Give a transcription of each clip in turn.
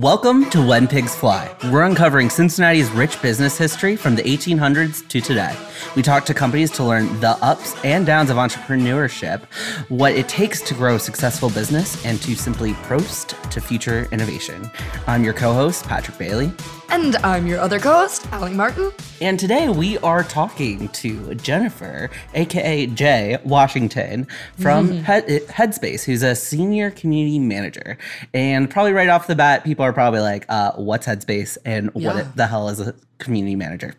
Welcome to When Pigs Fly. We're uncovering Cincinnati's rich business history from the 1800s to today. We talk to companies to learn the ups and downs of entrepreneurship, what it takes to grow a successful business, and to simply prost to future innovation. I'm your co host, Patrick Bailey. And I'm your other co host, Allie Martin. And today we are talking to Jennifer, aka Jay Washington, from Mm-hmm. Head- Headspace, who's a senior community manager. And probably right off the bat, people are probably like, uh, what's Headspace and what Yeah. it- the hell is a community manager?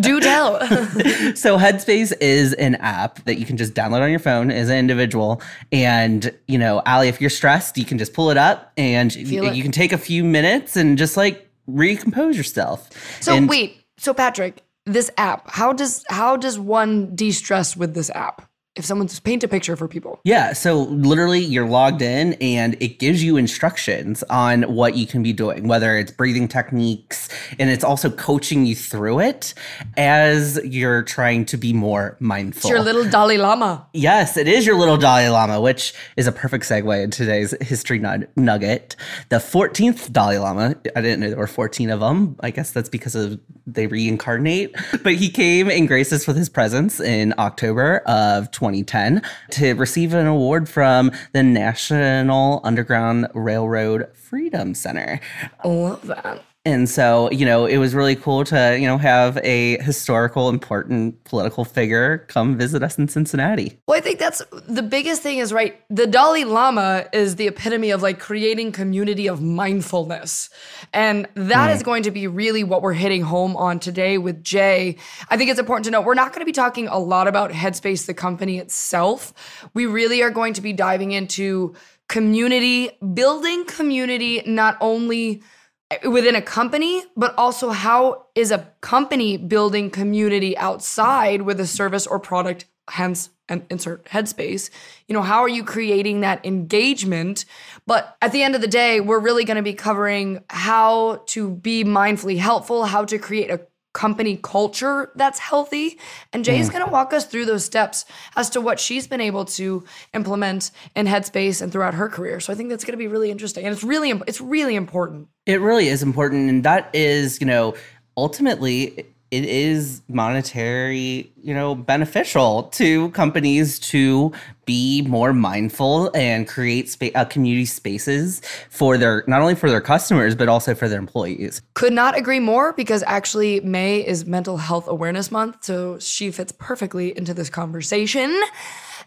Do tell. so Headspace is an app that you can just download on your phone as an individual. And, you know, Allie, if you're stressed, you can just pull it up and you can take a few minutes and just like recompose yourself. so And- wait, so Patrick, this app, how does how does one de-stress with this app? If someone just paint a picture for people. Yeah, so literally you're logged in and it gives you instructions on what you can be doing, whether it's breathing techniques and it's also coaching you through it as you're trying to be more mindful. It's your little Dalai Lama. Yes, it is your little Dalai Lama, which is a perfect segue in today's history nugget. The 14th Dalai Lama, I didn't know there were 14 of them. I guess that's because of they reincarnate. But he came and graced us with his presence in October of 2010 to receive an award from the National Underground Railroad Freedom Center. I love that. And so, you know, it was really cool to, you know, have a historical, important political figure come visit us in Cincinnati. Well, I think that's the biggest thing is right. The Dalai Lama is the epitome of like creating community of mindfulness. And that is mm. going to be really what we're hitting home on today with Jay. I think it's important to note we're not going to be talking a lot about Headspace, the company itself. We really are going to be diving into community, building community, not only within a company, but also how is a company building community outside with a service or product, hence and insert headspace. You know, how are you creating that engagement? But at the end of the day, we're really going to be covering how to be mindfully helpful, how to create a company culture that's healthy. And Jay's mm. going to walk us through those steps as to what she's been able to implement in Headspace and throughout her career. So I think that's going to be really interesting. And it's really it's really important. It really is important. And that is, you know, ultimately, it is monetary, you know, beneficial to companies to be more mindful and create spa- uh, community spaces for their, not only for their customers, but also for their employees. Could not agree more because actually May is Mental Health Awareness Month, so she fits perfectly into this conversation.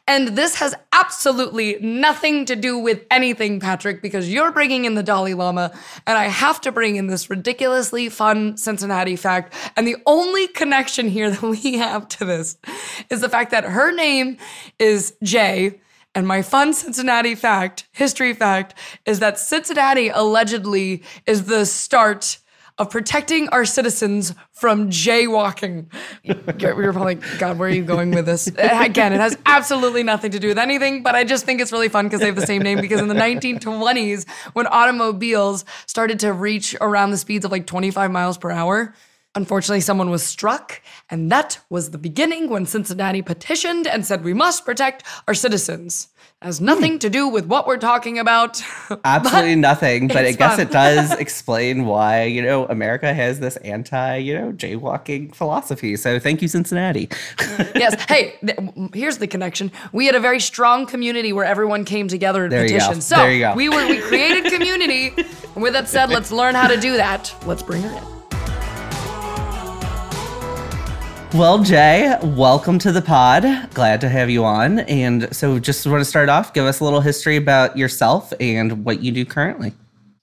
And this has absolutely nothing to do with anything, Patrick, because you're bringing in the Dalai Lama, and I have to bring in this ridiculously fun Cincinnati fact. And the only connection here that we have to this is the fact that her name is Jay. And my fun Cincinnati fact, history fact, is that Cincinnati allegedly is the start of protecting our citizens from jaywalking. You're, you're probably, God, where are you going with this? Again, it has absolutely nothing to do with anything, but I just think it's really fun because they have the same name. Because in the 1920s, when automobiles started to reach around the speeds of like 25 miles per hour, Unfortunately, someone was struck, and that was the beginning when Cincinnati petitioned and said we must protect our citizens. It has nothing to do with what we're talking about. Absolutely nothing, but I guess fun. it does explain why, you know, America has this anti, you know, jaywalking philosophy. So thank you, Cincinnati. Mm, yes. Hey, th- here's the connection. We had a very strong community where everyone came together and There you go. petitioned. So There you go. we were we created community. And with that said, let's learn how to do that. Let's bring her in. Well, Jay, welcome to the pod. Glad to have you on. And so, just want to start off, give us a little history about yourself and what you do currently.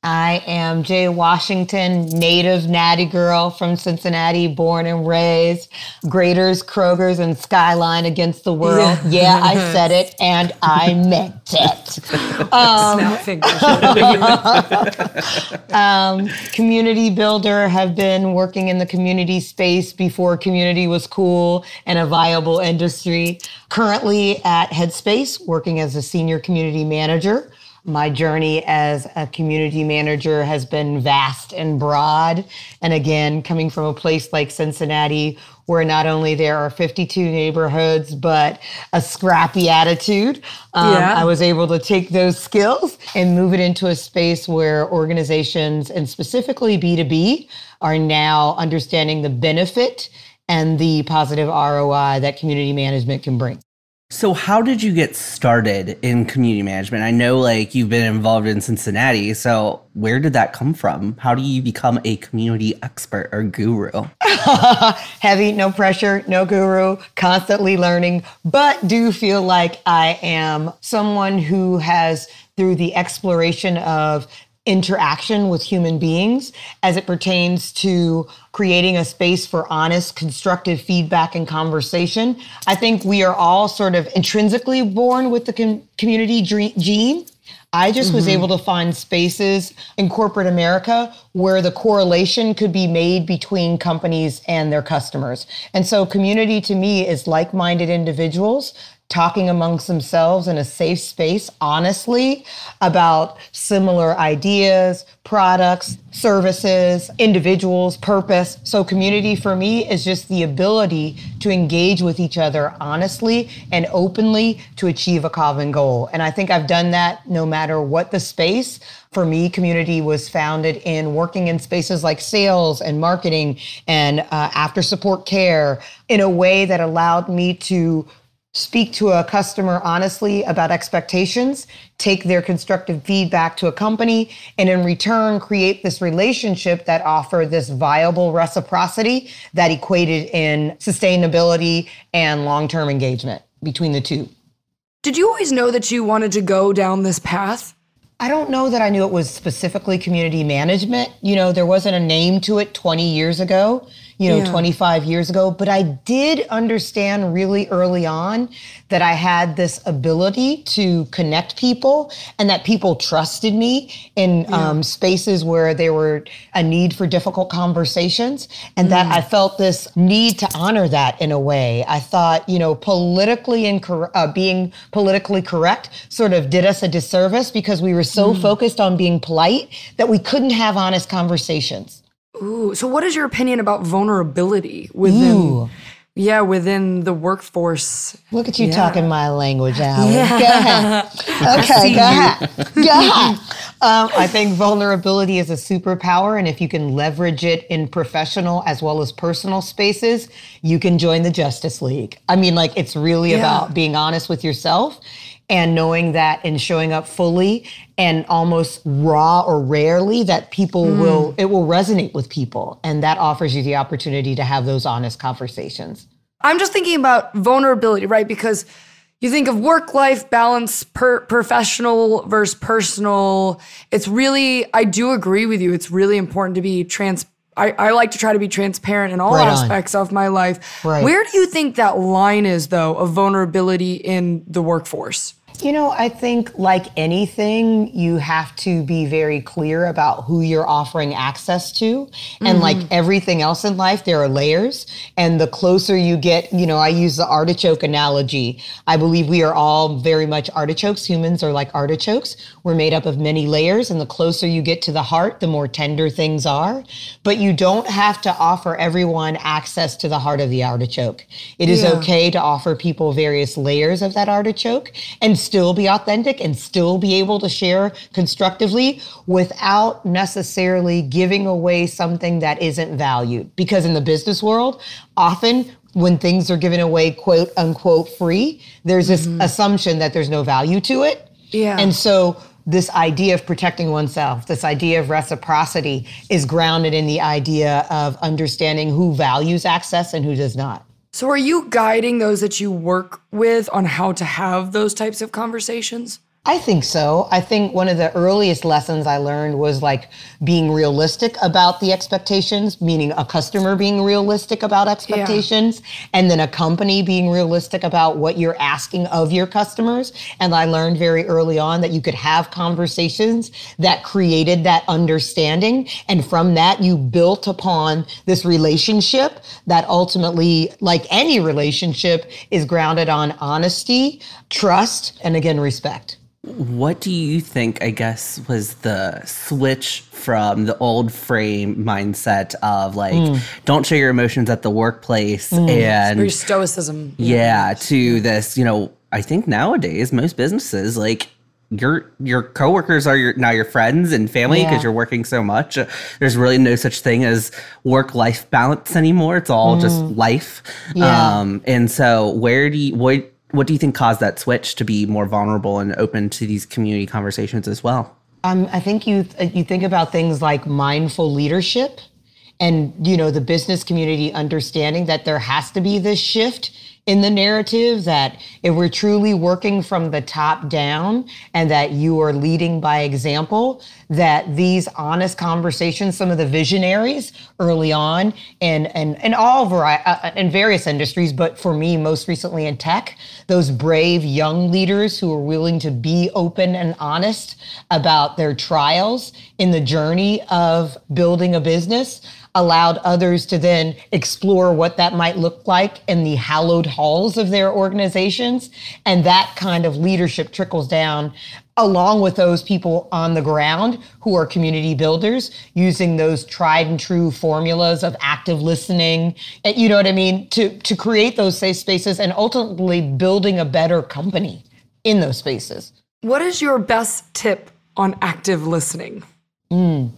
I am Jay Washington, native natty girl from Cincinnati, born and raised. Graeter's, Krogers, and Skyline against the world. Yeah, I said it and I meant it. Um, um, community builder, have been working in the community space before community was cool and a viable industry. Currently at Headspace, working as a senior community manager. My journey as a community manager has been vast and broad. And again, coming from a place like Cincinnati, where not only there are 52 neighborhoods, but a scrappy attitude, um, Yeah. I was able to take those skills and move it into a space where organizations, and specifically B2B, are now understanding the benefit and the positive ROI that community management can bring. So, how did you get started in community management? I know, like, you've been involved in Cincinnati. So, where did that come from? How do you become a community expert or guru? Heavy, no pressure, no guru, constantly learning, but do feel like I am someone who has, through the exploration of interaction with human beings as it pertains to creating a space for honest, constructive feedback and conversation. I think we are all sort of intrinsically born with the com- community dre- gene. I just was mm-hmm. able to find spaces in corporate America where the correlation could be made between companies and their customers. And so, community to me is like minded individuals talking amongst themselves in a safe space, honestly, about similar ideas, products, services, individuals, purpose. So, community for me is just the ability to engage with each other honestly and openly to achieve a common goal. And I think I've done that no matter what the space. For me, community was founded in working in spaces like sales and marketing and uh, after support care in a way that allowed me to speak to a customer honestly about expectations, take their constructive feedback to a company, and in return create this relationship that offered this viable reciprocity that equated in sustainability and long-term engagement between the two. Did you always know that you wanted to go down this path? I don't know that I knew it was specifically community management. You know, there wasn't a name to it 20 years ago, you know, Yeah. 25 years ago, but I did understand really early on that I had this ability to connect people and that people trusted me in um, spaces where there were a need for difficult conversations and that I felt this need to honor that in a way. I thought, you know, politically and uh, being politically correct sort of did us a disservice because we were so focused on being polite that we couldn't have honest conversations. Ooh, so what is your opinion about vulnerability within Ooh. yeah, within the workforce? Look at you Yeah. talking my language, Alan. Go ahead. Okay, go ahead. Go ahead. Um, I think vulnerability is a superpower, and if you can leverage it in professional as well as personal spaces, you can join the Justice League. I mean, like, it's really Yeah. about being honest with yourself and knowing that and showing up fully and almost raw or rarely that people hmm. will it will resonate with people and that offers you the opportunity to have those honest conversations I'm just thinking about vulnerability, right? Because you think of work life balance, per- professional versus personal. It's really, I do agree with you. It's really important to be trans. I, I like to try to be transparent in all Right on. aspects of my life. Right. Where do you think that line is, though, of vulnerability in the workforce? You know, I think like anything, you have to be very clear about who you're offering access to. And like mm-hmm. everything else in life, there are layers. And the closer you get, you know, I use the artichoke analogy. I believe we are all very much artichokes. Humans are like artichokes. We're made up of many layers. And the closer you get to the heart, the more tender things are. But you don't have to offer everyone access to the heart of the artichoke. It is Yeah. okay to offer people various layers of that artichoke and still be authentic and still be able to share constructively without necessarily giving away something that isn't valued. Because in the business world, often when things are given away, quote unquote, free, there's this mm-hmm. assumption that there's no value to it. Yeah. And so this idea of protecting oneself, this idea of reciprocity is grounded in the idea of understanding who values access and who does not. So, are you guiding those that you work with on how to have those types of conversations? I think so. I think one of the earliest lessons I learned was like being realistic about the expectations, meaning a customer being realistic about expectations, and then a company being realistic about what you're asking of your customers. And I learned very early on that you could have conversations that created that understanding. And from that, you built upon this relationship that ultimately, like any relationship, is grounded on honesty, trust, and again, respect. What do you think, I guess, was the switch from the old frame mindset of like, mm. don't show your emotions at the workplace mm. and very stoicism. Yeah, to this, you know, I think nowadays most businesses like your your coworkers are your now your friends and family because yeah. you're working so much. There's really no such thing as work life balance anymore. It's all mm. just life. Yeah. Um, and so where do you what what do you think caused that switch to be more vulnerable and open to these community conversations as well? Um, I think you th- you think about things like mindful leadership, and you know the business community understanding that there has to be this shift in the narrative that if we're truly working from the top down and that you are leading by example, that these honest conversations, some of the visionaries early on and and and all variety uh, uh, in various industries, but for me most recently in tech, those brave young leaders who are willing to be open and honest about their trials in the journey of building a business allowed others to then explore what that might look like in the hallowed halls of their organizations. And that kind of leadership trickles down along with those people on the ground who are community builders using those tried and true formulas of active listening you know what i mean to to create those safe spaces and ultimately building a better company in those spaces. What is your best tip on active listening? Mm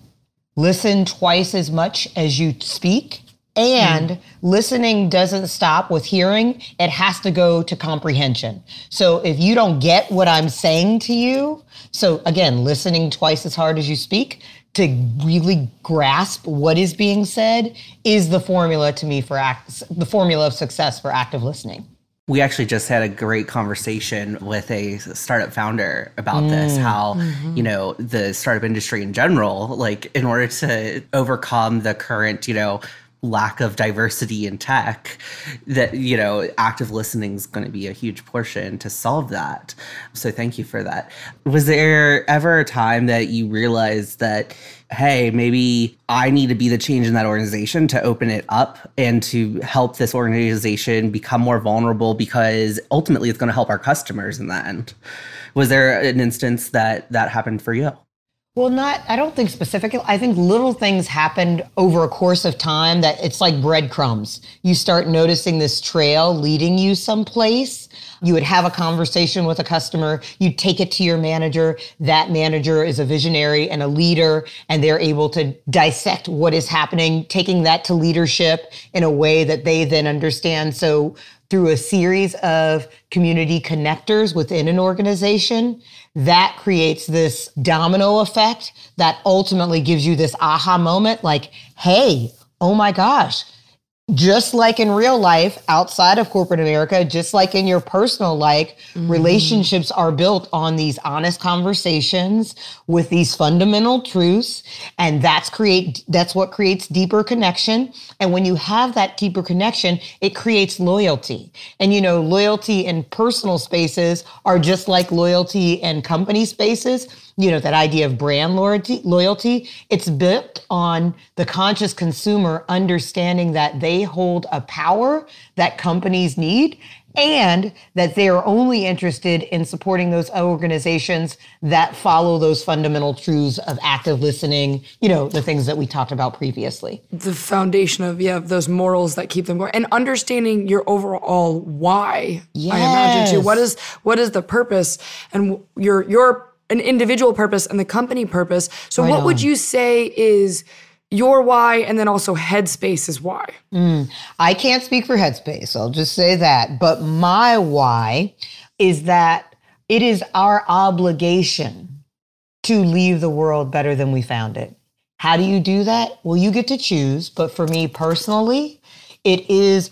listen twice as much as you speak. And mm. listening doesn't stop with hearing, it has to go to comprehension. So if you don't get what I'm saying to you, so again, listening twice as hard as you speak to really grasp what is being said is the formula to me for act, the formula of success for active listening. We actually just had a great conversation with a startup founder about mm. this how, mm-hmm. you know, the startup industry in general, like in order to overcome the current, you know, lack of diversity in tech that you know active listening is going to be a huge portion to solve that so thank you for that was there ever a time that you realized that hey, maybe I need to be the change in that organization to open it up and to help this organization become more vulnerable because ultimately it's going to help our customers in the end. Was there an instance that that happened for you? Well, not, I don't think specifically. I think little things happened over a course of time that it's like breadcrumbs. You start noticing this trail leading you someplace. You would have a conversation with a customer. You take it to your manager. That manager is a visionary and a leader, and they're able to dissect what is happening, taking that to leadership in a way that they then understand. So through a series of community connectors within an organization, that creates this domino effect that ultimately gives you this aha moment like, hey, oh my gosh, just like in real life outside of corporate America, just like in your personal life, mm-hmm. relationships are built on these honest conversations with these fundamental truths. And that's create, that's what creates deeper connection. And when you have that deeper connection, it creates loyalty. And you know, loyalty in personal spaces are just like loyalty in company spaces you know, that idea of brand loyalty, loyalty, it's built on the conscious consumer understanding that they hold a power that companies need and that they are only interested in supporting those organizations that follow those fundamental truths of active listening, you know, the things that we talked about previously. The foundation of, yeah, those morals that keep them going and understanding your overall why. Yes. I imagine too. What is what is the purpose and your your an individual purpose and the company purpose. So, right what on. would you say is your why and then also Headspace is why? Mm, I can't speak for Headspace, I'll just say that. But my why is that it is our obligation to leave the world better than we found it. How do you do that? Well, you get to choose. But for me personally, it is,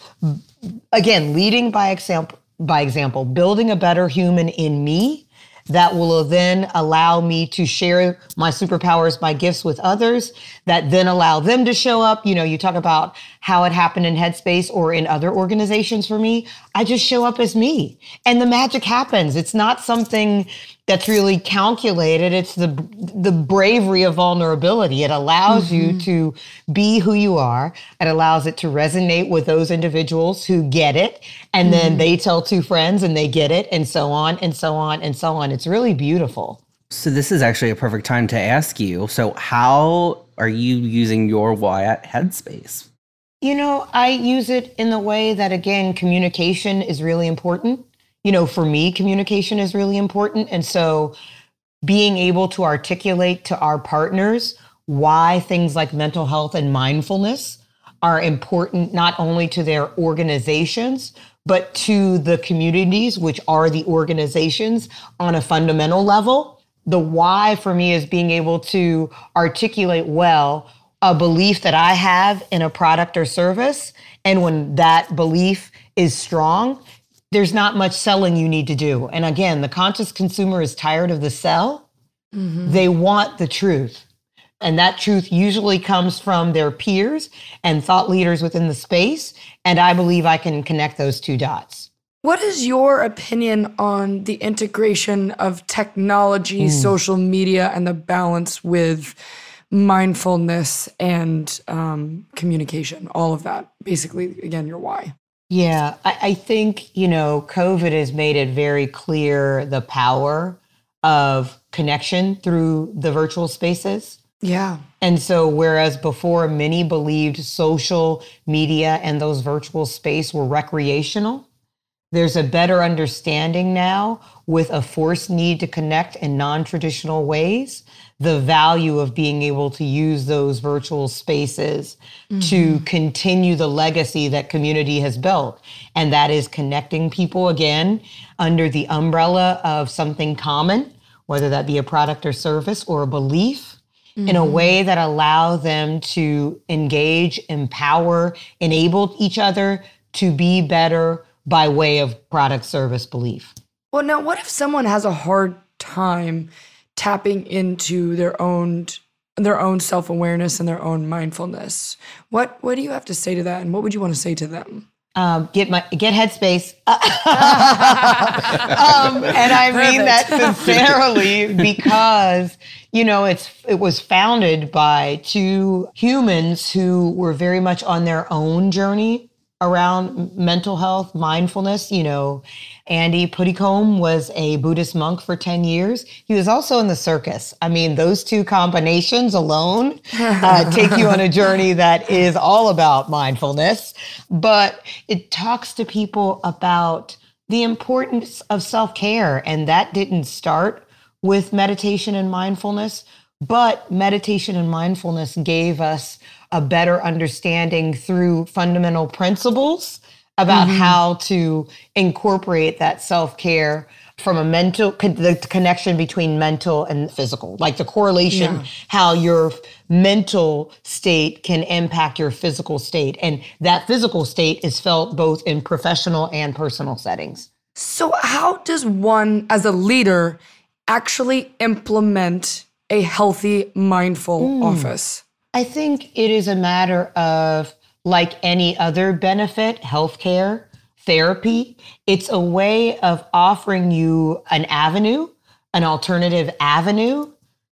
again, leading by example. By example, building a better human in me that will then allow me to share my superpowers, my gifts with others that then allow them to show up. You know, you talk about how it happened in Headspace or in other organizations for me. I just show up as me and the magic happens. It's not something that's really calculated. It's the the bravery of vulnerability. It allows mm-hmm. you to be who you are. It allows it to resonate with those individuals who get it, and mm-hmm. then they tell two friends and they get it, and so on and so on and so on. It's really beautiful. So this is actually a perfect time to ask you. So how are you using your why at Headspace? You know, I use it in the way that again, communication is really important you know, for me, communication is really important. And so being able to articulate to our partners why things like mental health and mindfulness are important not only to their organizations, but to the communities, which are the organizations on a fundamental level. The why for me is being able to articulate well a belief that I have in a product or service. And when that belief is strong, there's not much selling you need to do. And again, the conscious consumer is tired of the sell. Mm-hmm. They want the truth. And that truth usually comes from their peers and thought leaders within the space. And I believe I can connect those two dots. What is your opinion on the integration of technology, mm. social media, and the balance with mindfulness and um, communication? All of that. Basically, again, your why. Yeah, I, I, think, you know, COVID has made it very clear the power of connection through the virtual spaces. Yeah. And so, whereas before many believed social media and those virtual space were recreational, there's a better understanding now with a forced need to connect in non traditional ways the value of being able to use those virtual spaces mm-hmm. to continue the legacy that community has built. And that is connecting people again under the umbrella of something common, whether that be a product or service or a belief. Mm-hmm. In a mm-hmm. way that allow them to engage, empower, enable each other to be better by way of product, service, belief. Well, now, what if someone has a hard time tapping into their own their own self-awareness and their own mindfulness. What what do you have to say to that and what would you want to say to them? Um, get my get headspace, um, and I Perfect. mean that sincerely because you know it's it was founded by two humans who were very much on their own journey around mental health, mindfulness. You know, Andy Puddicombe was a Buddhist monk for 10 years. He was also in the circus. I mean, those two combinations alone uh, take you on a journey that is all about mindfulness, but it talks to people about the importance of self care. And that didn't start with meditation and mindfulness, but meditation and mindfulness gave us a better understanding through fundamental principles about mm-hmm. how to incorporate that self care from a mental the connection between mental and physical like the correlation yeah. how your mental state can impact your physical state and that physical state is felt both in professional and personal settings so how does one as a leader actually implement a healthy mindful mm. office i think it is a matter of like any other benefit, healthcare, therapy. It's a way of offering you an avenue, an alternative avenue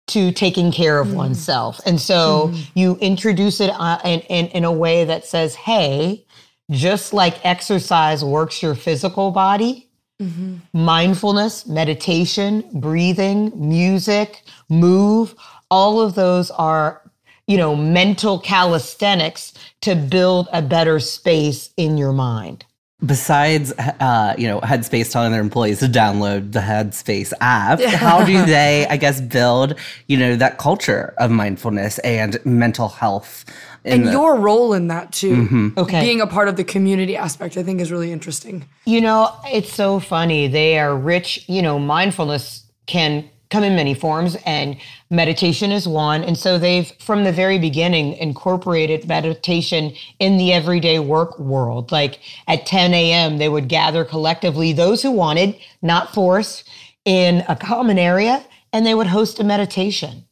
to taking care of mm. oneself. And so mm. you introduce it uh, in, in, in a way that says, hey, just like exercise works your physical body, mm-hmm. mindfulness, meditation, breathing, music, move, all of those are you know, mental calisthenics to build a better space in your mind. Besides, uh, you know, Headspace telling their employees to download the Headspace app, how do they, I guess, build, you know, that culture of mindfulness and mental health? And the- your role in that too. Mm-hmm. Okay. Being a part of the community aspect, I think is really interesting. You know, it's so funny. They are rich, you know, mindfulness can come in many forms and meditation is one. And so they've from the very beginning incorporated meditation in the everyday work world. Like at 10 a.m they would gather collectively those who wanted not force in a common area and they would host a meditation.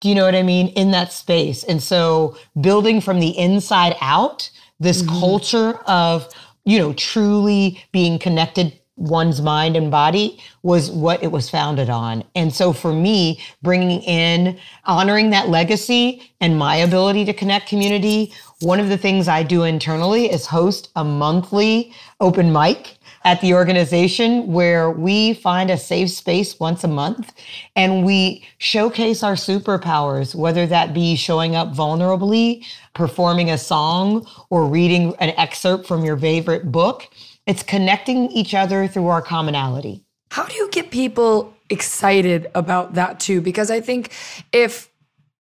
Do you know what i mean? In that space. And so building from the inside out this mm-hmm. culture of, you know, truly being connected one's mind and body was what it was founded on. And so for me, bringing in, honoring that legacy and my ability to connect community, one of the things I do internally is host a monthly open mic at the organization where we find a safe space once a month and we showcase our superpowers, whether that be showing up vulnerably, performing a song, or reading an excerpt from your favorite book. It's connecting each other through our commonality. How do you get people excited about that too? Because I think if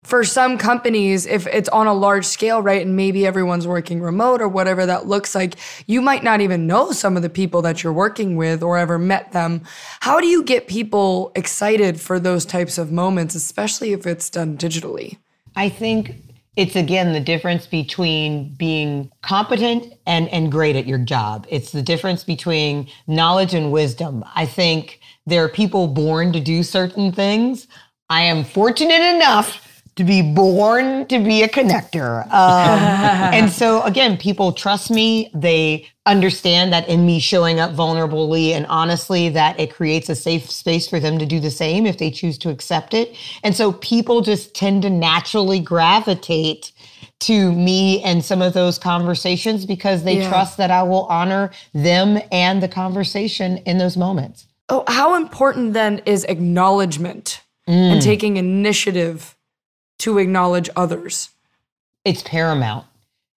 for some companies, if it's on a large scale, right, and maybe everyone's working remote or whatever that looks like, you might not even know some of the people that you're working with or ever met them. How do you get people excited for those types of moments, especially if it's done digitally? I think it's again the difference between being competent and, and great at your job. It's the difference between knowledge and wisdom. I think there are people born to do certain things. I am fortunate enough to be born to be a connector. Um, and so, again, people trust me. They understand that in me showing up vulnerably and honestly, that it creates a safe space for them to do the same if they choose to accept it. And so, people just tend to naturally gravitate to me and some of those conversations because they Yeah. trust that I will honor them and the conversation in those moments. Oh, how important then is acknowledgement and taking initiative to acknowledge others? it's paramount.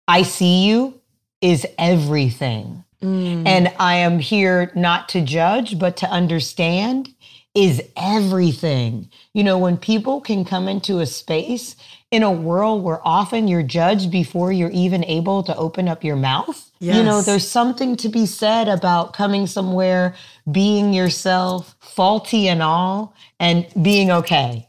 I see you is everything. Mm. And I am here not to judge, but to understand is everything. You know, when people can come into a space in a world where often you're judged before you're even able to open up your mouth, you know, there's something to be said about coming somewhere, being yourself, faulty and all, and being okay.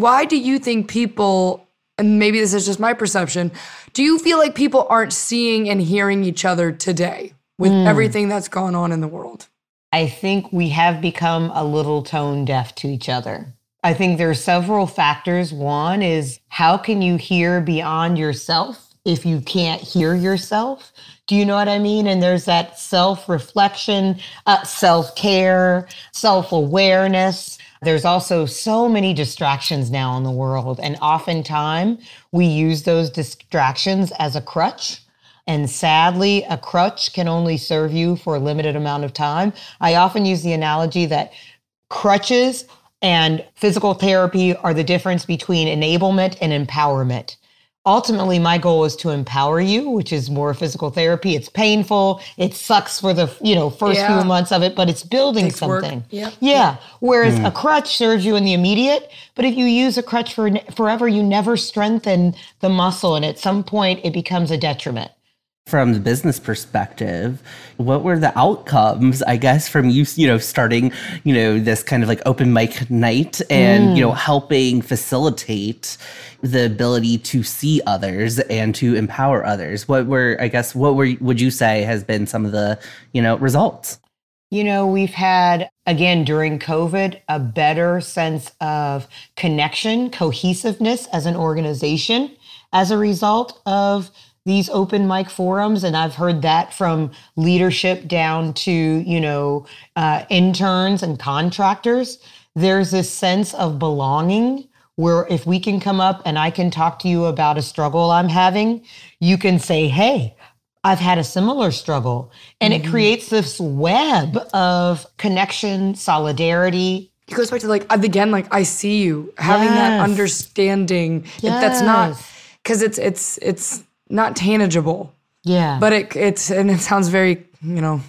Why do you think people, and maybe this is just my perception, do you feel like people aren't seeing and hearing each other today with everything that's gone on in the world? I think we have become a little tone deaf to each other. I think there are several factors. One is how can you hear beyond yourself if you can't hear yourself? Do you know what I mean? And there's that self reflection, uh, self care, self awareness. There's also so many distractions now in the world. And oftentimes we use those distractions as a crutch. And sadly, a crutch can only serve you for a limited amount of time. I often use the analogy that crutches and physical therapy are the difference between enablement and empowerment. Ultimately, my goal is to empower you, which is more physical therapy. It's painful. It sucks for the, you know, first Yeah. few months of it, but it's building Takes something. Yep. Yeah. Whereas hmm. a crutch serves you in the immediate, but if you use a crutch for forever, you never strengthen the muscle, and at some point, it becomes a detriment. From the business perspective, what were the outcomes, I guess, from you, you know, starting, you know, this kind of like open mic night and, you know, mm. helping facilitate the ability to see others and to empower others? What were, I guess, what were, would you say has been some of the, you know, results? You know, we've had, again, during COVID, a better sense of connection, cohesiveness as an organization as a result of these open mic forums. And I've heard that from leadership down to, you know, uh, interns and contractors. There's this sense of belonging where if we can come up and I can talk to you about a struggle I'm having, you can say, hey, I've had a similar struggle. And it creates this web of connection, solidarity. It goes back to like again, like I see you having that Yes. understanding. If that's not because it's it's it's not tangible, Yeah. but it it's and it sounds very you know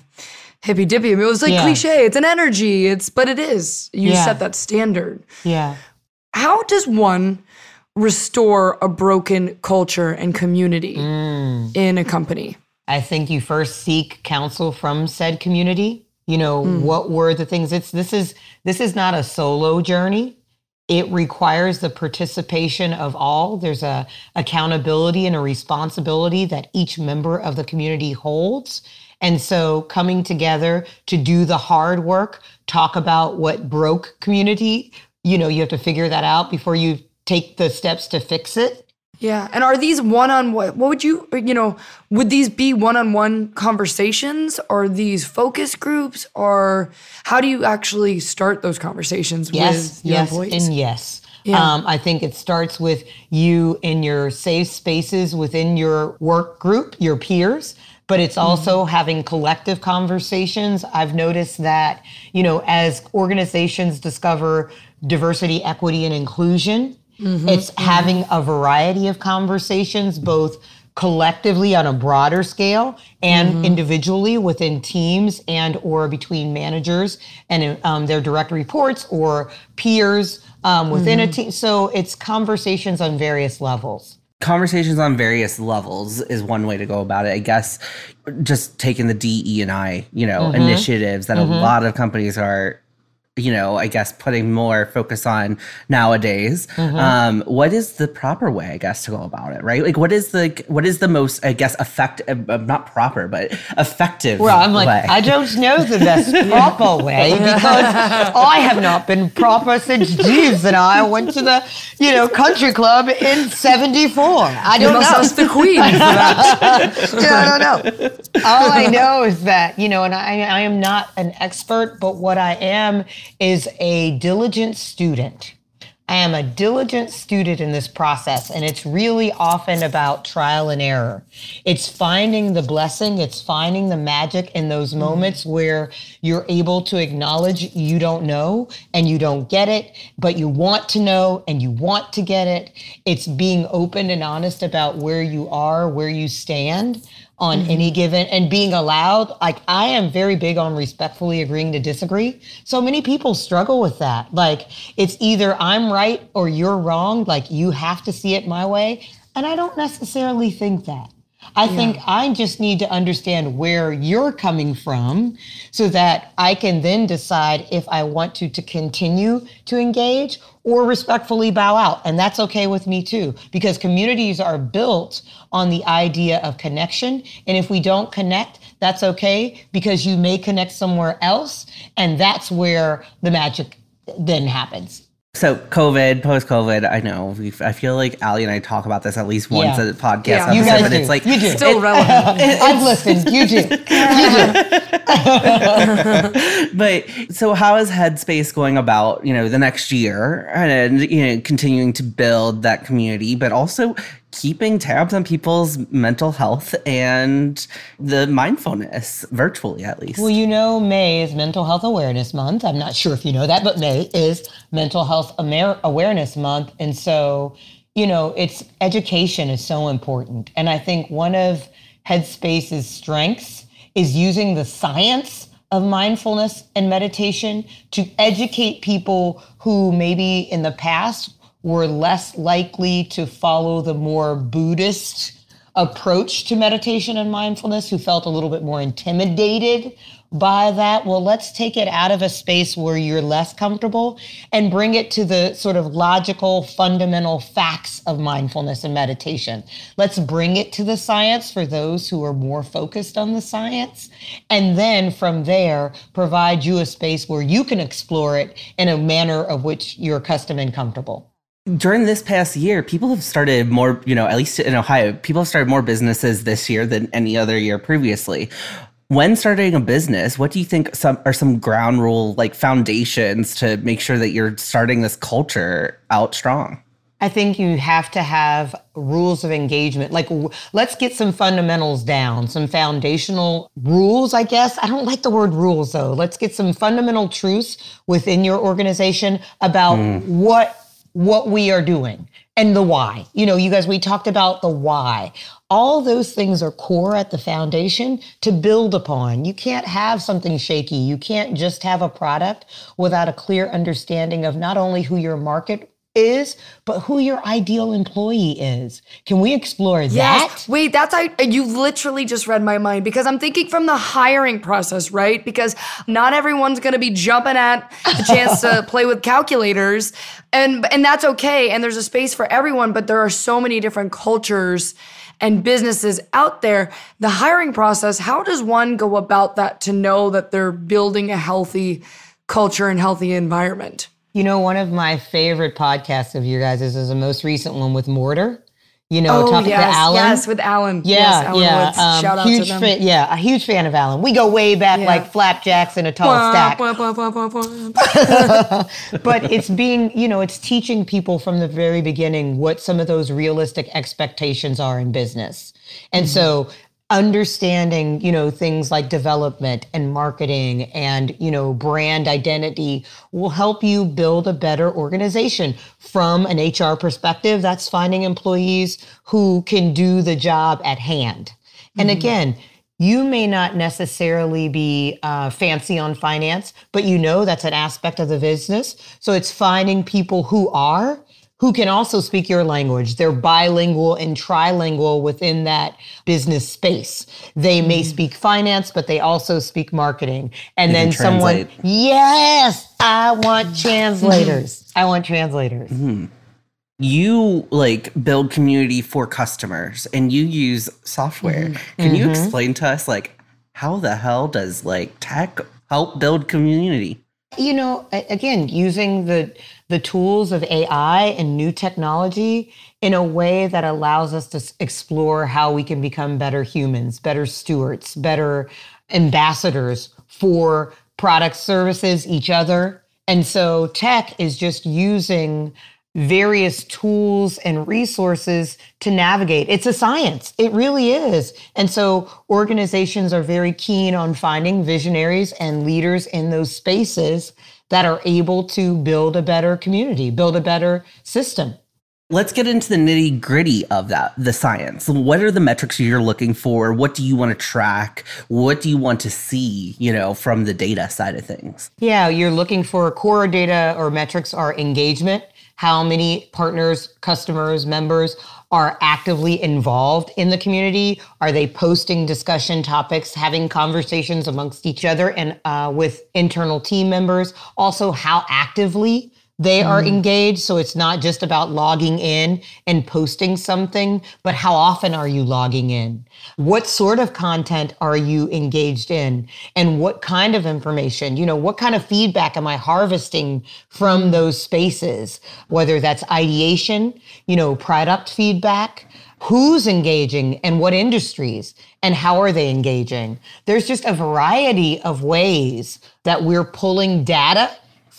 hippy dippy. It was like Yeah. cliche. It's an energy. It's but it is. You Yeah. set that standard. yeah. How does one restore a broken culture and community Mm. in a company? I think you first seek counsel from said community. You know, what were the things it's this is this is not a solo journey. It requires the participation of all. There's a accountability and a responsibility that each member of the community holds. And so coming together to do the hard work, talk about what broke community, you know, you have to figure that out before you take the steps to fix it. Yeah. And are these one on what? What would you, you know, would these be one on one conversations or these focus groups or how do you actually start those conversations Yes, with your yes, employees? and yes. Yeah. Um, I think it starts with you in your safe spaces within your work group, your peers, but it's Mm-hmm. also having collective conversations. I've noticed that, you know, as organizations discover diversity, equity, and inclusion, Mm-hmm. it's having a variety of conversations, both collectively on a broader scale and Mm-hmm. individually within teams and or between managers and um, their direct reports or peers um, within Mm-hmm. a team. So it's conversations on various levels. conversations on various levels is one way to go about it. I guess just taking the DE and I, you know, Mm-hmm. initiatives that a lot of companies are, you know, I guess putting more focus on nowadays. Mm-hmm. Um, what is the proper way, I guess, to go about it? Right? Like, what is the what is the most, I guess, effective, uh, not proper, but effective? Well, I'm like, way? I don't know the best proper way because I have not been proper since Jeeves and I went to the, you know, country club in '74. I don't must know. ask the queen for that. Yeah, I don't know. All I know is that, you know, and I, I am not an expert, but what I am is a diligent student. I am a diligent student in this process, and it's really often about trial and error. It's finding the blessing, it's finding the magic in those mm-hmm. moments where you're able to acknowledge you don't know and you don't get it, but you want to know and you want to get it. It's being open and honest about where you are, where you stand on mm-hmm. any given and being allowed like i am very big on respectfully agreeing to disagree. So many people struggle with that. Like it's either i'm right or you're wrong. Like you have to see it my way. And i don't necessarily think that I think I just need to understand where you're coming from so that I can then decide if I want to to continue to engage or respectfully bow out. And that's okay with me too because communities are built on the idea of connection and if we don't connect, that's okay because you may connect somewhere else and that's where the magic then happens. So COVID, post COVID, I know we've, I feel like Allie and I talk about this at least once Yeah. a podcast Yeah. episode, You guys but do. it's like You do. Still relevant. I've listened. You do. You do. but so how is Headspace going about, you know, the next year and you know continuing to build that community, but also keeping tabs on people's mental health and the mindfulness virtually at least. Well, you know, May is Mental Health Awareness Month. I'm not sure if you know that, but May is Mental Health Amer- Awareness Month. And so, you know, it's education is so important. And I think one of Headspace's strengths is using the science of mindfulness and meditation to educate people who maybe in the past were less likely to follow the more Buddhist approach to meditation and mindfulness who felt a little bit more intimidated by that. Well, let's take it out of a space where you're less comfortable and bring it to the sort of logical, fundamental facts of mindfulness and meditation. Let's bring it to the science for those who are more focused on the science. And then from there, provide you a space where you can explore it in a manner of which you're accustomed and comfortable. During this past year, people have started more, you know, at least in Ohio, people have started more businesses this year than any other year previously. When starting a business, what do you think some are some ground rule like foundations to make sure that you're starting this culture out strong? I think you have to have rules of engagement. Like, w- let's get some fundamentals down, some foundational rules, I guess. I don't like the word rules though. Let's get some fundamental truths within your organization about mm. what what we are doing and the why. You know, you guys, we talked about the why. All those things are core at the foundation to build upon. You can't have something shaky. You can't just have a product without a clear understanding of not only who your market is, but who your ideal employee is. Can we explore that? Yes. Wait, that's I you literally just read my mind because I'm thinking from the hiring process, right? Because not everyone's going to be jumping at the chance to play with calculators and and that's okay and there's a space for everyone, but there are so many different cultures and businesses out there. The hiring process, how does one go about that to know that they're building a healthy culture and healthy environment? You know, one of my favorite podcasts of your guys' is is the most recent one with Mortar. You know, Oh, talking yes, to Allen. yes, with Allen. Yeah, yes, Allen yeah. Woods. um, Shout out huge to them. fan, yeah, a huge fan of Allen. We go way back Yeah. like flapjacks in a tall Wah, stack. wah, wah, but it's being, you know, it's teaching people from the very beginning what some of those realistic expectations are in business. And so understanding, you know, things like development and marketing and, you know, brand identity will help you build a better organization from an HR perspective. That's finding employees who can do the job at hand. And again, you may not necessarily be uh, fancy on finance, but you know that's an aspect of the business. So it's finding people who are, who can also speak your language. They're bilingual and trilingual within that business space. They may mm. speak finance, but they also speak marketing. And They then someone, yes, I want translators. Mm-hmm. I want translators. Mm-hmm. You like build community for customers and you use software. Mm-hmm. Can you explain to us like how the hell does like tech help build community? you know again using the the tools of ai and new technology in a way that allows us to explore how we can become better humans better stewards better ambassadors for products services each other and so tech is just using various tools and resources to navigate. It's a science. It really is. And so organizations are very keen on finding visionaries and leaders in those spaces that are able to build a better community, build a better system. Let's get into the nitty gritty of that, the science. What are the metrics you're looking for? What do you want to track? What do you want to see, you know, from the data side of things? Yeah, you're looking for core data or metrics are engagement, how many partners, customers, members are actively involved in the community. Are they posting discussion topics, having conversations amongst each other and uh, with internal team members? Also, how actively they are mm. engaged. So it's not just about logging in and posting something, but how often are you logging in? What sort of content are you engaged in? And what kind of information? You know, what kind of feedback am I harvesting from mm. those spaces? Whether that's ideation, you know, product feedback, who's engaging and what industries and how are they engaging? There's just a variety of ways that we're pulling data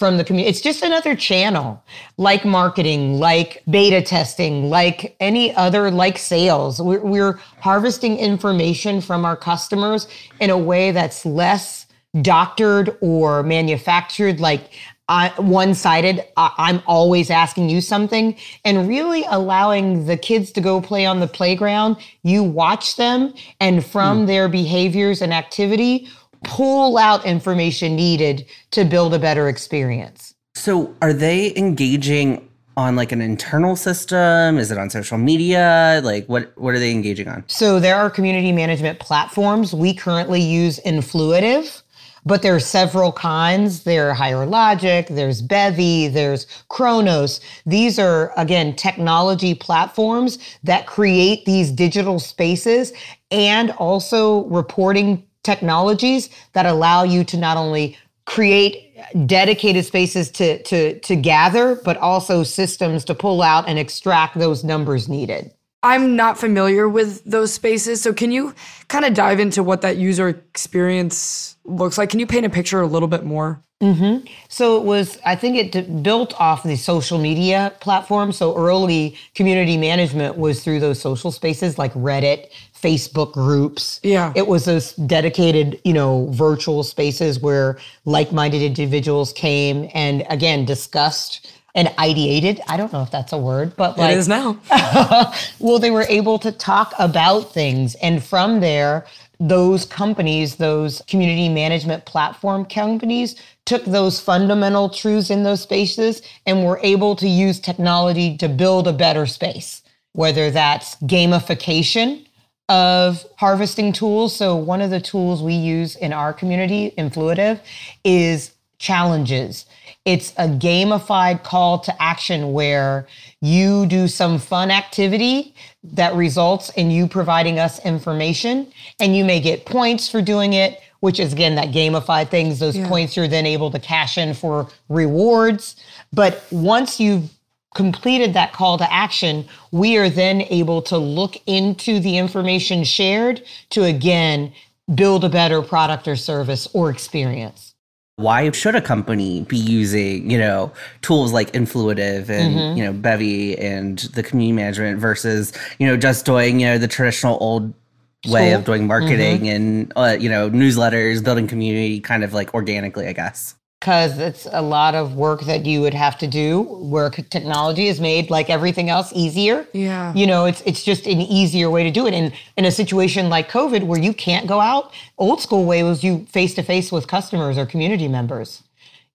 from the community. It's just another channel, like marketing, like beta testing, like any other, like sales. We're, we're harvesting information from our customers in a way that's less doctored or manufactured, like uh, one-sided. I- I'm always asking you something, and really allowing the kids to go play on the playground. You watch them, and from their behaviors and activity, pull out information needed to build a better experience. So, are they engaging on like an internal system? Is it on social media? Like what what are they engaging on? So there are community management platforms. We currently use Influitive, but there are several kinds. There are Higher Logic, there's Bevy, there's Khoros. These are again technology platforms that create these digital spaces and also reporting technologies that allow you to not only create dedicated spaces to to to gather but also systems to pull out and extract those numbers needed. I'm not familiar with those spaces. So can you kind of dive into what that user experience looks like? Can you paint a picture a little bit more? Mm-hmm. So it was, I think it d- built off the social media platform. So early community management was through those social spaces like Reddit, Facebook groups. Yeah. It was those dedicated, you know, virtual spaces where like minded individuals came and again discussed and ideated. I don't know if that's a word, but like it is now. well, they were able to talk about things. And from there, those companies, those community management platform companies, took those fundamental truths in those spaces and were able to use technology to build a better space, whether that's gamification of harvesting tools. So, one of the tools we use in our community, Influitive, is challenges. It's a gamified call to action where you do some fun activity that results in you providing us information, and you may get points for doing it, which is again that gamified things. Those points you're then able to cash in for rewards. But once you've completed that call to action, we are then able to look into the information shared to again build a better product or service or experience why should a company be using you know tools like influitive and mm-hmm. you know bevy and the community management versus you know just doing you know the traditional old way of doing marketing mm-hmm. and uh, you know newsletters building community kind of like organically i guess because it's a lot of work that you would have to do where technology has made like everything else easier. Yeah. You know it's it's just an easier way to do it. And in a situation like covid where you can't go out old school way was you face to face with customers or community members.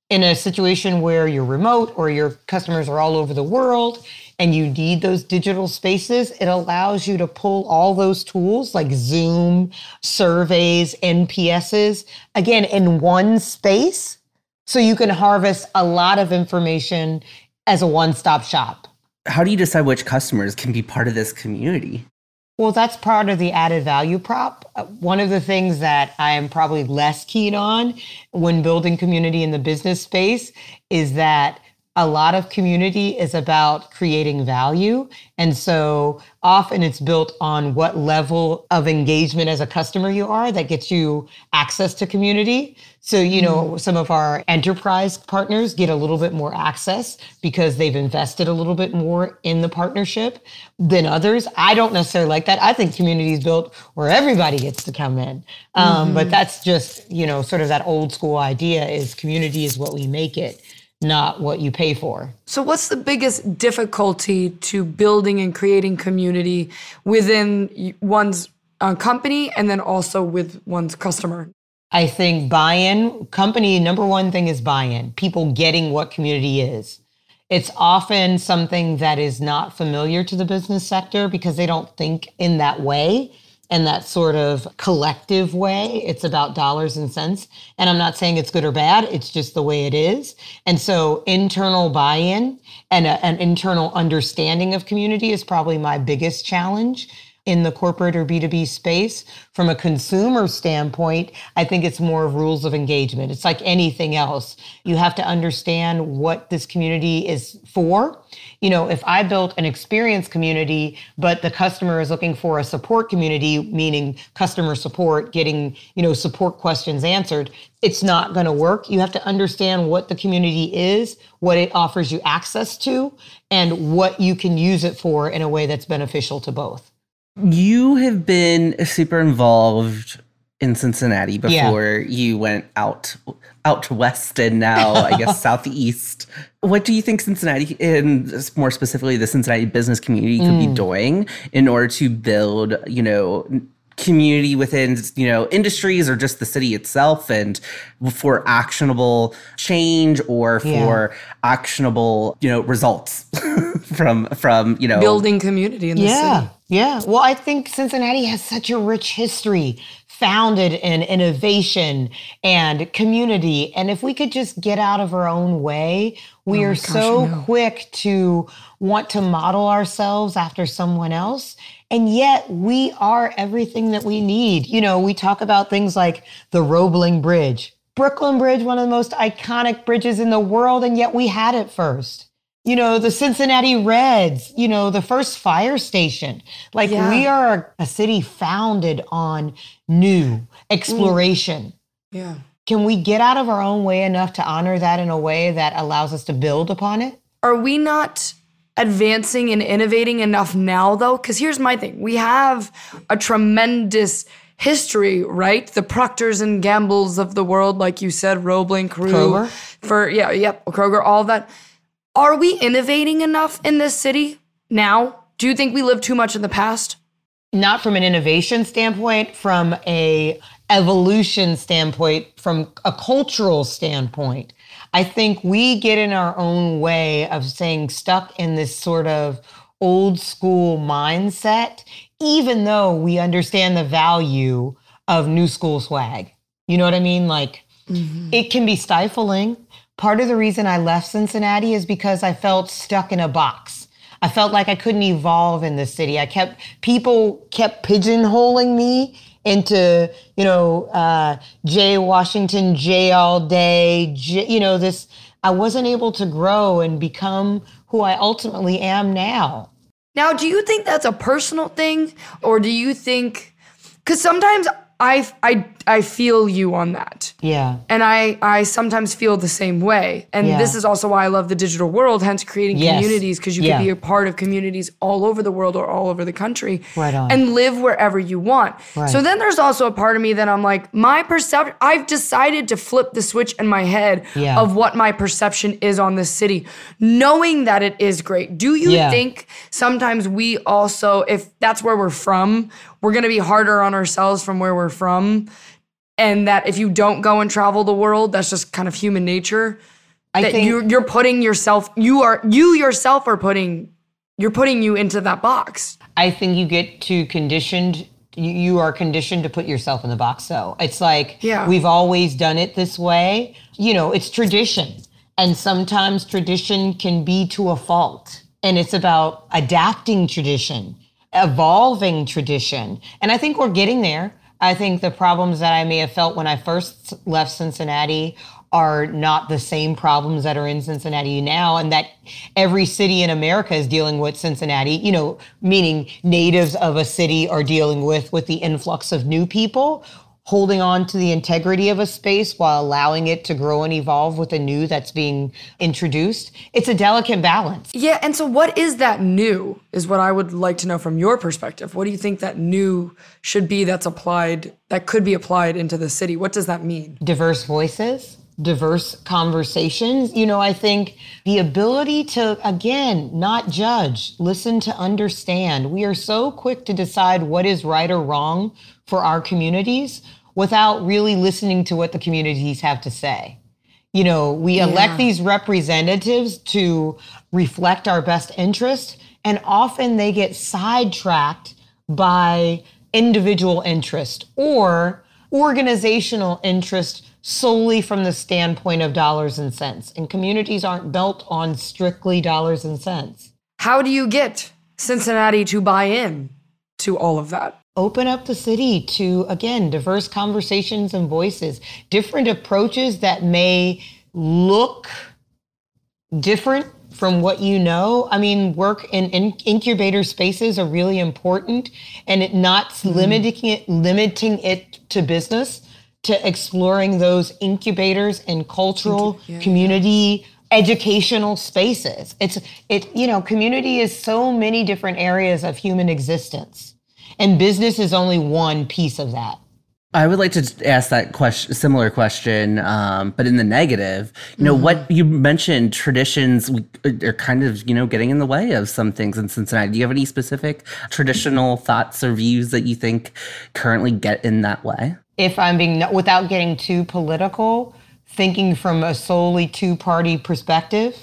In a situation where you're remote or your customers are all over the world and you need those digital spaces, it allows you to pull all those tools like Zoom, surveys, NPSs, again, in one space so you can harvest a lot of information as a one stop shop. How do you decide which customers can be part of this community? Well, that's part of the added value prop. One of the things that I am probably less keen on when building community in the business space is that a lot of community is about creating value. And so often it's built on what level of engagement as a customer you are that gets you access to community. So, you know, mm. some of our enterprise partners get a little bit more access because they've invested a little bit more in the partnership than others. I don't necessarily like that. I think community is built where everybody gets to come in. Um, mm-hmm. But that's just, you know, sort of that old school idea is community is what we make it not what you pay for. So, what's the biggest difficulty to building and creating community within one's uh, company and then also with one's customer? I think buy in, company, number one thing is buy in, people getting what community is. It's often something that is not familiar to the business sector because they don't think in that way in that sort of collective way. It's about dollars and cents. And I'm not saying it's good or bad, it's just the way it is. And so internal buy in and a, an internal understanding of community is probably my biggest challenge in the corporate or B2B space. From a consumer standpoint, I think it's more of rules of engagement. It's like anything else. You have to understand what this community is for. You know, if I built an experience community, but the customer is looking for a support community, meaning customer support, getting, you know, support questions answered, it's not going to work. You have to understand what the community is, what it offers you access to, and what you can use it for in a way that's beneficial to both. You have been super involved in Cincinnati before yeah. you went out out to west and now I guess southeast. What do you think Cincinnati and more specifically the Cincinnati business community could mm. be doing in order to build, you know, community within you know industries or just the city itself and for actionable change or for yeah. actionable you know results from from you know building community in the yeah. city yeah well i think cincinnati has such a rich history founded in innovation and community and if we could just get out of our own way we oh are gosh, so quick to want to model ourselves after someone else and yet we are everything that we need. You know, we talk about things like the Roebling Bridge, Brooklyn Bridge, one of the most iconic bridges in the world, and yet we had it first. You know, the Cincinnati Reds, you know, the first fire station. Like yeah. we are a city founded on new exploration. Mm. Yeah. Can we get out of our own way enough to honor that in a way that allows us to build upon it? Are we not advancing and innovating enough now though? Because here's my thing. We have a tremendous history right? The Proctors and gambles of the world like you said roebling crew kroger. For yeah yep kroger all that. Are we innovating enough in this city now? Do you think we live too much in the past? Not from an innovation standpoint from a evolution standpoint from a cultural standpoint I think we get in our own way of saying stuck in this sort of old school mindset, even though we understand the value of new school swag. You know what I mean? Like mm-hmm. it can be stifling. Part of the reason I left Cincinnati is because I felt stuck in a box. I felt like I couldn't evolve in the city. I kept people kept pigeonholing me into, you know, uh, Jay Washington, Jay all day, J, you know, this, I wasn't able to grow and become who I ultimately am now. Now, do you think that's a personal thing or do you think, because sometimes I, I, I feel you on that. Yeah. And I, I sometimes feel the same way. And Yeah. this is also why I love the digital world, hence creating Yes. communities, because you Yeah. can be a part of communities all over the world or all over the country. Right on. And live wherever you want. Right. So then there's also a part of me that I'm like, my perception, I've decided to flip the switch in my head Yeah. of what my perception is on this city, knowing that it is great. Do you think sometimes we also, if that's where we're from, we're gonna be harder on ourselves from where we're from? and that if you don't go and travel the world, that's just kind of human nature. I that think you're you're putting yourself, you are you yourself are putting, you're putting you into that box. I think you get too conditioned. You, you are conditioned to put yourself in the box. though. it's like Yeah. we've always done it this way. You know, it's tradition, and sometimes tradition can be to a fault. And it's about adapting tradition, evolving tradition, and I think we're getting there. I think the problems that I may have felt when I first left Cincinnati are not the same problems that are in Cincinnati now, and that every city in America is dealing with Cincinnati, you know, meaning natives of a city are dealing with with the influx of new people, holding on to the integrity of a space while allowing it to grow and evolve with the new that's being introduced. It's a delicate balance. Yeah, and so what is that new? Is what I would like to know from your perspective. What do you think that new should be that's applied that could be applied into the city? What does that mean? diverse voices, diverse conversations. You know, I think the ability to, again, not judge, listen to understand. We are so quick to decide what is right or wrong for our communities without really listening to what the communities have to say. You know, we elect these representatives to reflect our best interest, and often they get sidetracked by individual interest or organizational interest solely from the standpoint of dollars and cents. And communities aren't built on strictly dollars and cents. How do you get Cincinnati to buy in to all of that? Open up the city to, again, diverse conversations and voices, different approaches that may look different from what you know. I mean, work in, in incubator spaces are really important and it not hmm. limiting it limiting it to business, to exploring those incubators and cultural community educational spaces. It's it you know, community is so many different areas of human existence. And business is only one piece of that. I would like to ask that question, similar question, um, but in the negative. You know, Mm-hmm. what you mentioned, traditions are kind of, you know, getting in the way of some things in Cincinnati. Do you have any specific traditional thoughts or views that you think currently get in that way? if I'm being without getting too political, thinking from a solely two-party perspective,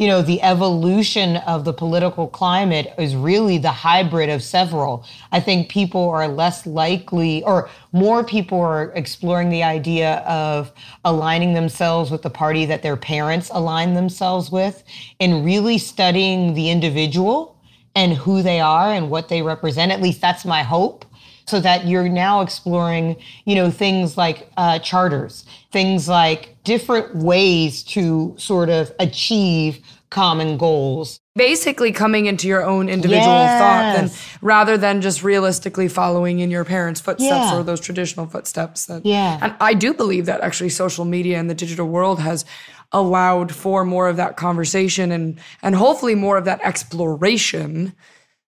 you know, the evolution of the political climate is really the hybrid of several. I think people are less likely or more people are exploring the idea of aligning themselves with the party that their parents align themselves with and really studying the individual and who they are and what they represent. At least that's my hope so that you're now exploring you know things like uh, charters things like different ways to sort of achieve common goals Basically coming into your own individual thought than rather than just realistically following in your parents' footsteps Yeah. or those traditional footsteps that Yeah. And I do believe that actually social media and the digital world has allowed for more of that conversation and and hopefully more of that exploration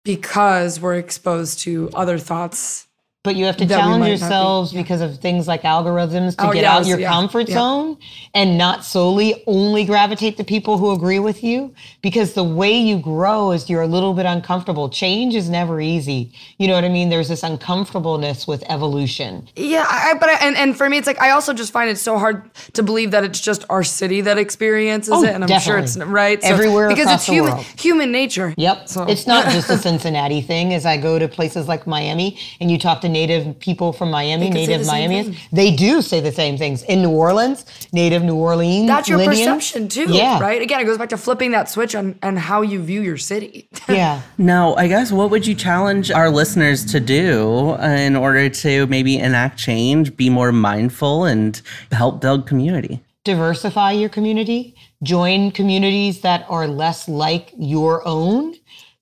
because we're exposed to other thoughts. But you have to challenge not be- yourselves because of things like algorithms to Oh, get out yes, your yeah, comfort yeah. zone and not solely only gravitate to people who agree with you because the way you grow is you're a little bit uncomfortable change is never easy you know what i mean there's this uncomfortableness with evolution Yeah, I, I- but I, and and for me, it's like I also just find it so hard to believe that it's just our city that experiences Oh, it, and I'm sure it's definitely. right So- Everywhere because it's human world. human nature. Yep. So- It's not just a Cincinnati thing. As I go to places like Miami and you talk to native people from Miami, native the same Miamians, thing. they do say the same things. In New Orleans, native New Orleans. That's your lineage. perception too, Yeah. right? Again, it goes back to flipping that switch on and how you view your city. Yeah. Now, I guess what would you challenge our listeners to do in order to maybe enact change, be more mindful, and help build community? diversify your community, join communities that are less like your own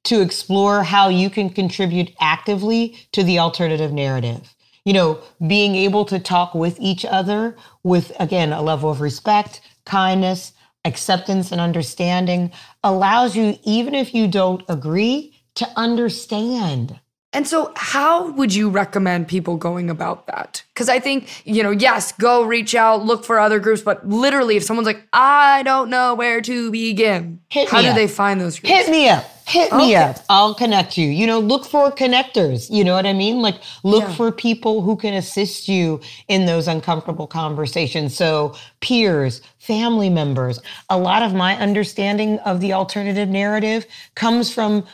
to explore how you can contribute actively to the alternative narrative. You know, being able to talk with each other with, again, a level of respect, kindness, acceptance, and understanding allows you, even if you don't agree, to understand. And so, how would you recommend people going about that? Because I think, you know, yes, go reach out, look for other groups, but literally, if someone's like, I don't know where to begin, Hit how do up. they find those groups? Hit me up. Hit me Okay. up. I'll connect you. You know, look for connectors. You know what I mean? Like, look Yeah. for people who can assist you in those uncomfortable conversations. So, peers, family members. A lot of my understanding of the alternative narrative comes from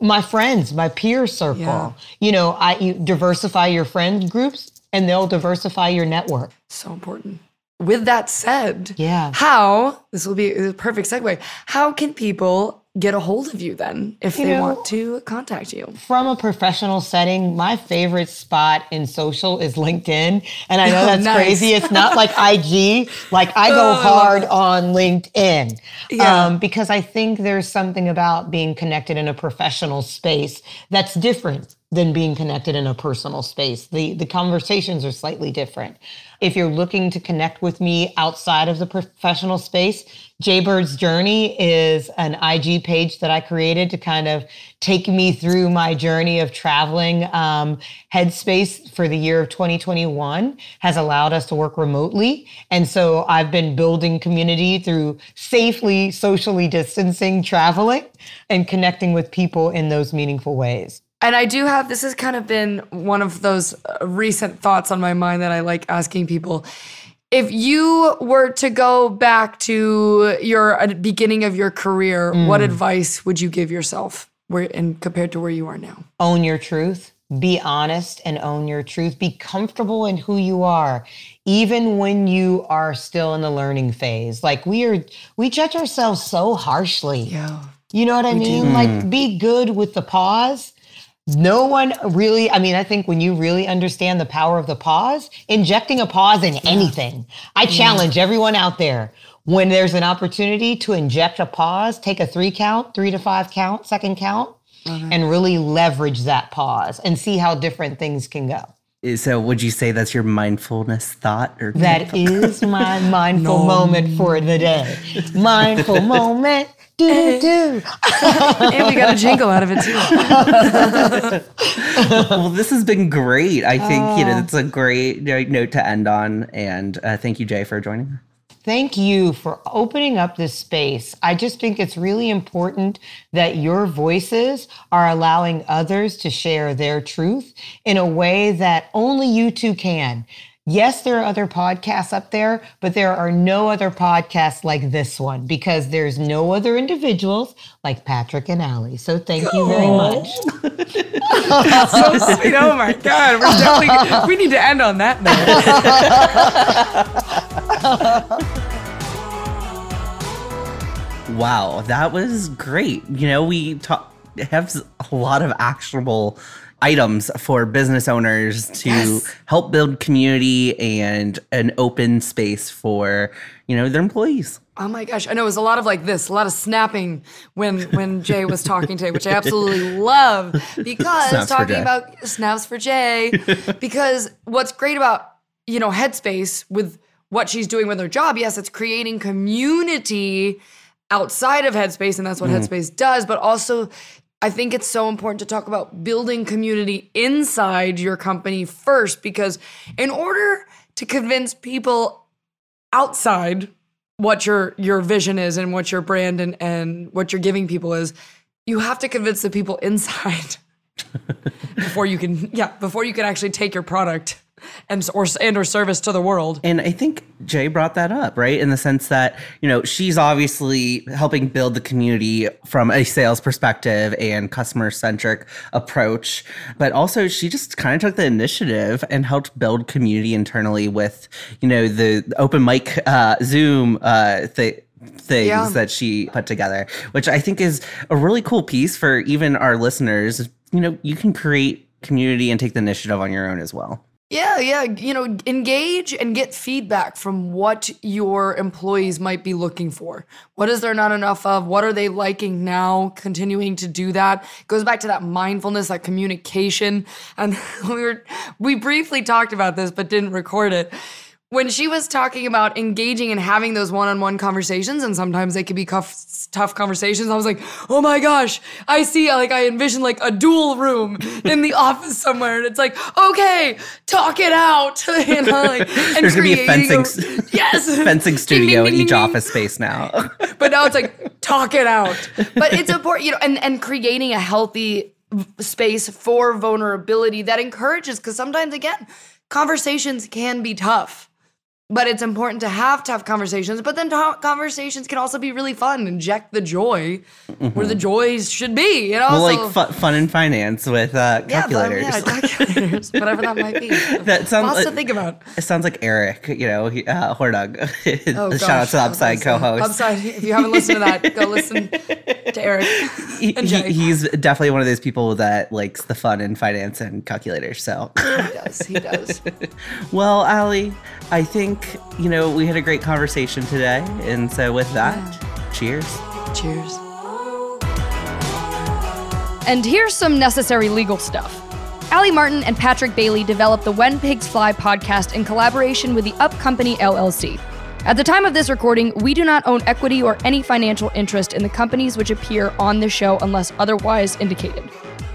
my friends, my peer circle. Yeah. You know, I you diversify your friend groups and they'll diversify your network. So important. With that said, Yeah. how, this will be a perfect segue, how can people get a hold of you then if You they know- want to contact you? From a professional setting, my favorite spot in social is LinkedIn. And I know Oh, that's nice. crazy. It's not like IG. Like I Oh, go I love hard it. on LinkedIn. Yeah. Um, because I think there's something about being connected in a professional space that's different than being connected in a personal space. The the conversations are slightly different. If you're looking to connect with me outside of the professional space, Jaybird's Journey is an IG page that I created to kind of take me through my journey of traveling. Um, Headspace for the year of 2021 has allowed us to work remotely. And so I've been building community through safely socially distancing, traveling, and connecting with people in those meaningful ways. And I do have this has kind of been one of those uh, recent thoughts on my mind that I like asking people. If you were to go back to your uh, beginning of your career, what advice would you give yourself where and compared to where you are now? own your truth. Be honest and own your truth. Be comfortable in who you are even when you are still in the learning phase. Like we are we judge ourselves so harshly. Yeah. you know what i mean? Like be good with the pause no one really i mean i think when you really understand the power of the pause injecting a pause in anything. I challenge everyone out there. When there's an opportunity to inject a pause take a three count three to five count second count uh-huh. and really leverage that pause and see how different things can go Eh, so, would you say that's your mindfulness thought? Or that is my mindful moment for the day mindful moment do do eh. and we got a jingle out of it too. well, this has been great. I think you know ah. it's a great note to end on, and uh, thank you, Jay, for joining. Thank you for opening up this space. I just think it's really important that your voices are allowing others to share their truth in a way that only you two can. Yes, there are other podcasts up there, but there are no other podcasts like this one because there's no other individuals like Patrick and Allie. So thank you very much. so sweet. Oh my God. We're definitely we need to end on that note. Wow, that was great. You know, we talk, have a lot of actionable items for business owners to Yes. help build community and an open space for you know their employees. Oh my gosh, I know it was a lot of like this, a lot of snapping when when Jay was talking today, which I absolutely love because Snaps talking about snaps for Jay. because what's great about you know Headspace with what she's doing with her job, yes, it's creating community outside of Headspace, and that's what mm-hmm. Headspace does. But also, I think it's so important to talk about building community inside your company first, because in order to convince people outside what your your vision is and what your brand and and what you're giving people is you have to convince the people inside before you can yeah before you can actually take your product and or and or service to the world. And I think Jay brought that up, right? In the sense that, you know, she's obviously helping build the community from a sales perspective and customer centric approach. But also, she just kind of took the initiative and helped build community internally with, you know, the open mic uh, Zoom uh, thing things Yeah. that she put together, which I think is a really cool piece for even our listeners. You know, you can create community and take the initiative on your own as well. Yeah, yeah. You know, engage and get feedback from what your employees might be looking for. What is there not enough of? What are they liking now? Continuing to do that goes back to that mindfulness, that communication. And we were we briefly talked about this, but didn't record it. When she was talking about engaging and having those one-on-one conversations, and sometimes they could be tough, tough conversations, I was like, "Oh my gosh, I see!" Like I envision like a duel room in the office somewhere, and it's like, "Okay, talk it out," you know, like, and There's gonna be a creating fencing yes fencing studio in each office space now. but now it's like talk it out but it's important you know and and creating a healthy space for vulnerability that encourages because sometimes again conversations can be tough but it's important to have tough conversations but then to- conversations can also be really fun inject the joy where the joys should be you know Mm-hmm. well, So- like fu- fun and finance with uh, yeah, fun- calculators. yeah, calculators whatever that might be That sounds lots to like- think about It sounds like Eric, you know, he, uh, Hordog. Oh, Shout out to the Upside co-host. Upside. If you haven't listened to that, go listen to Eric He- he- he's definitely one of those people that likes the fun in finance and calculators. So, He does. He does. well, Allie, I think you know we had a great conversation today, and so with that, cheers. Cheers. And here's some necessary legal stuff. Allie Martin and Patrick Bailey developed the When Pigs Fly podcast in collaboration with the Up Company LLC. At the time of this recording, we do not own equity or any financial interest in the companies which appear on this show unless otherwise indicated.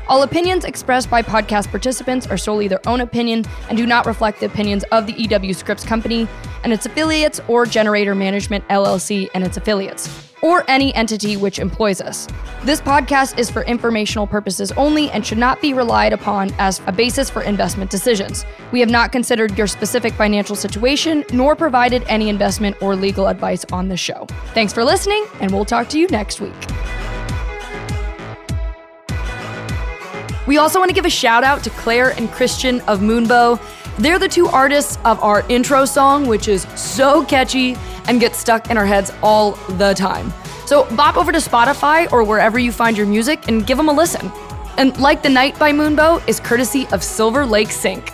All opinions expressed by podcast participants are solely their own opinion and do not reflect the opinions of the EW Scripps Company and its affiliates or Generator Management LLC and its affiliates, or any entity which employs us. This podcast is for informational purposes only and should not be relied upon as a basis for investment decisions. We have not considered your specific financial situation nor provided any investment or legal advice on the show. Thanks for listening, and we'll talk to you next week. We also want to give a shout out to Claire and Christian of Moonbow. They're the two artists of our intro song, which is so catchy and gets stuck in our heads all the time. So bop over to Spotify or wherever you find your music and give them a listen. And Like the Night by Moonbow is courtesy of Silver Lake Sync.